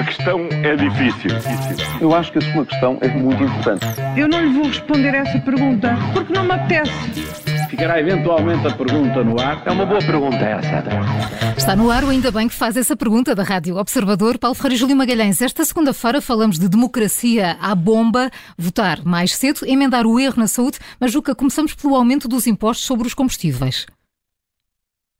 A questão é difícil. Eu acho que a sua questão é muito importante. Eu não lhe vou responder essa pergunta porque não me apetece. Ficará eventualmente a pergunta no ar. É uma boa pergunta essa. Está no ar, ainda bem que faz essa pergunta da Rádio Observador. Paulo Ferreira e Júlio Magalhães, esta segunda-feira falamos de democracia à bomba, votar mais cedo, emendar o erro na saúde, mas Juca, começamos pelo aumento dos impostos sobre os combustíveis.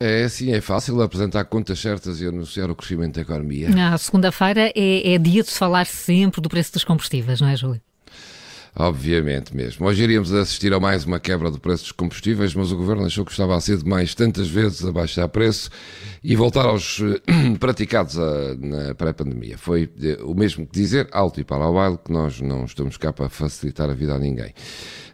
É assim, é fácil apresentar contas certas e anunciar o crescimento da economia. A segunda-feira é, é dia de se falar sempre do preço dos combustíveis, não é, Júlio? Obviamente mesmo. Hoje iríamos assistir a mais uma quebra do preço dos combustíveis, mas o Governo achou que estava a ser demais tantas vezes a baixar preço e voltar aos praticados a, na pré-pandemia. Foi eh, o mesmo que dizer, alto e para o baile, que nós não estamos cá para facilitar a vida a ninguém.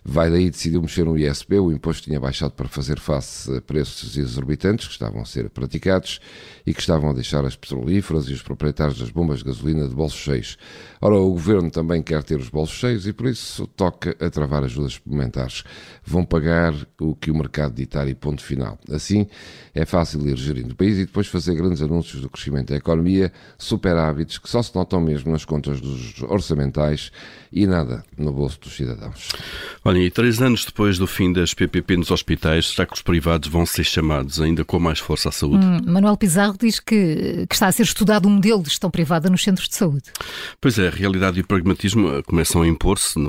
Vai daí decidiu mexer no ISP, o imposto tinha baixado para fazer face a preços exorbitantes que estavam a ser praticados e que estavam a deixar as petrolíferas e os proprietários das bombas de gasolina de bolsos cheios. Ora, o governo também quer ter os bolsos cheios e por isso toca a travar ajudas suplementares. Vão pagar o que o mercado ditar e ponto final. Assim, é fácil ir gerindo o país e depois fazer grandes anúncios do crescimento da economia, superávites que só se notam mesmo nas contas dos orçamentais e nada no bolso dos cidadãos. Olha, e três anos depois do fim das PPP nos hospitais, será que os privados vão ser chamados ainda com mais força à saúde? Hum, Manuel Pizarro diz que, que, está a ser estudado um modelo de gestão privada nos centros de saúde. Pois é, a realidade e o pragmatismo eh, começam a impor-se eh,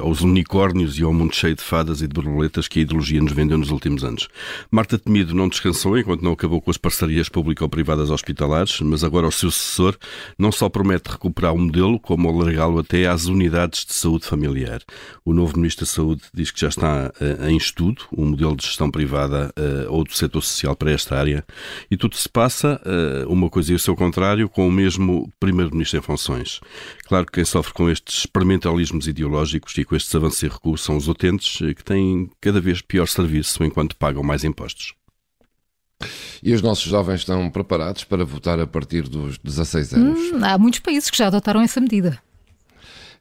aos unicórnios e ao mundo cheio de fadas e de borboletas que a ideologia nos vendeu nos últimos anos. Marta Temido não descansou enquanto não acabou com as parcerias público-privadas hospitalares, mas agora o seu sucessor não só promete recuperar o modelo, como alargá-lo até às unidades de saúde familiar. O novo Ministro da Saúde diz que já está uh, em estudo um modelo de gestão privada uh, ou do setor social para esta área e tudo se passa, uma coisa e o seu contrário, com o mesmo Primeiro-Ministro em funções. Claro que quem sofre com estes experimentalismos ideológicos e com estes avanços e recursos são os utentes que têm cada vez pior serviço enquanto pagam mais impostos. E os nossos jovens estão preparados para votar a partir dos 16 anos? Hum, há muitos países que já adotaram essa medida.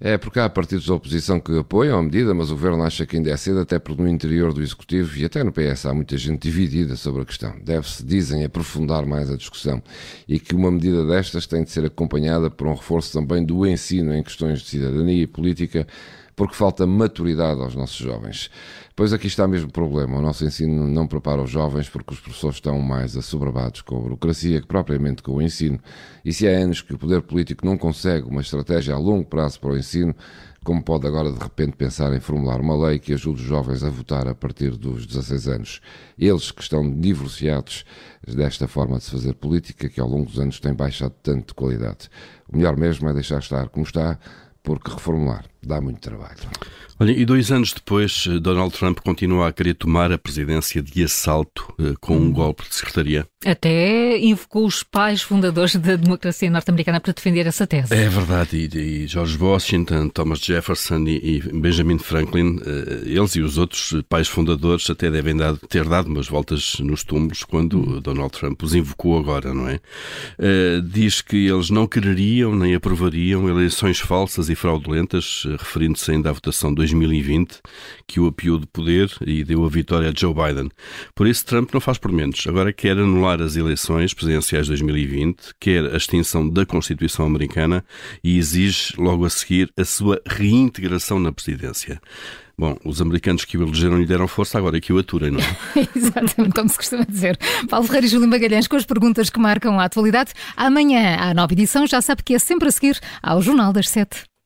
É porque há partidos da oposição que apoiam a medida, mas o governo acha que ainda é cedo, até porque no interior do Executivo e até no PS há muita gente dividida sobre a questão. Deve-se, dizem, aprofundar mais a discussão e que uma medida destas tem de ser acompanhada por um reforço também do ensino em questões de cidadania e política porque falta maturidade aos nossos jovens. Pois aqui está mesmo o problema. O nosso ensino não prepara os jovens porque os professores estão mais assoberbados com a burocracia que propriamente com o ensino. E se há anos que o poder político não consegue uma estratégia a longo prazo para o ensino, como pode agora de repente pensar em formular uma lei que ajude os jovens a votar a partir dos 16 anos? Eles que estão divorciados desta forma de se fazer política que ao longo dos anos tem baixado tanto de qualidade. O melhor mesmo é deixar estar como está, porque reformular dá muito trabalho. Olha, e dois anos depois, eh, Donald Trump continua a querer tomar a presidência de assalto eh, com um golpe de secretaria. Até invocou os pais fundadores da democracia norte-americana para defender essa tese. É verdade, e, e George Washington, Thomas Jefferson e, e, Benjamin Franklin, eh, eles e os outros pais fundadores até devem dar, ter dado umas voltas nos túmulos quando. Donald Trump os invocou agora, não é? diz que eles não quereriam nem aprovariam eleições falsas e fraudulentas, referindo-se ainda à votação 2020, que o apiou de poder e deu a vitória a Joe Biden. Por isso, Trump não faz por menos. Agora quer anular as eleições presidenciais de 2020, quer a extinção da Constituição Americana e exige, logo a seguir, a sua reintegração na presidência. Bom, os americanos que o elegeram lhe deram força, agora é que o aturem, não é? Exatamente, como se costuma dizer. Paulo Ferreira e Júlio Magalhães com as perguntas que marcam a atualidade. Amanhã, à nova edição, já sabe que é sempre a seguir ao Jornal das Sete.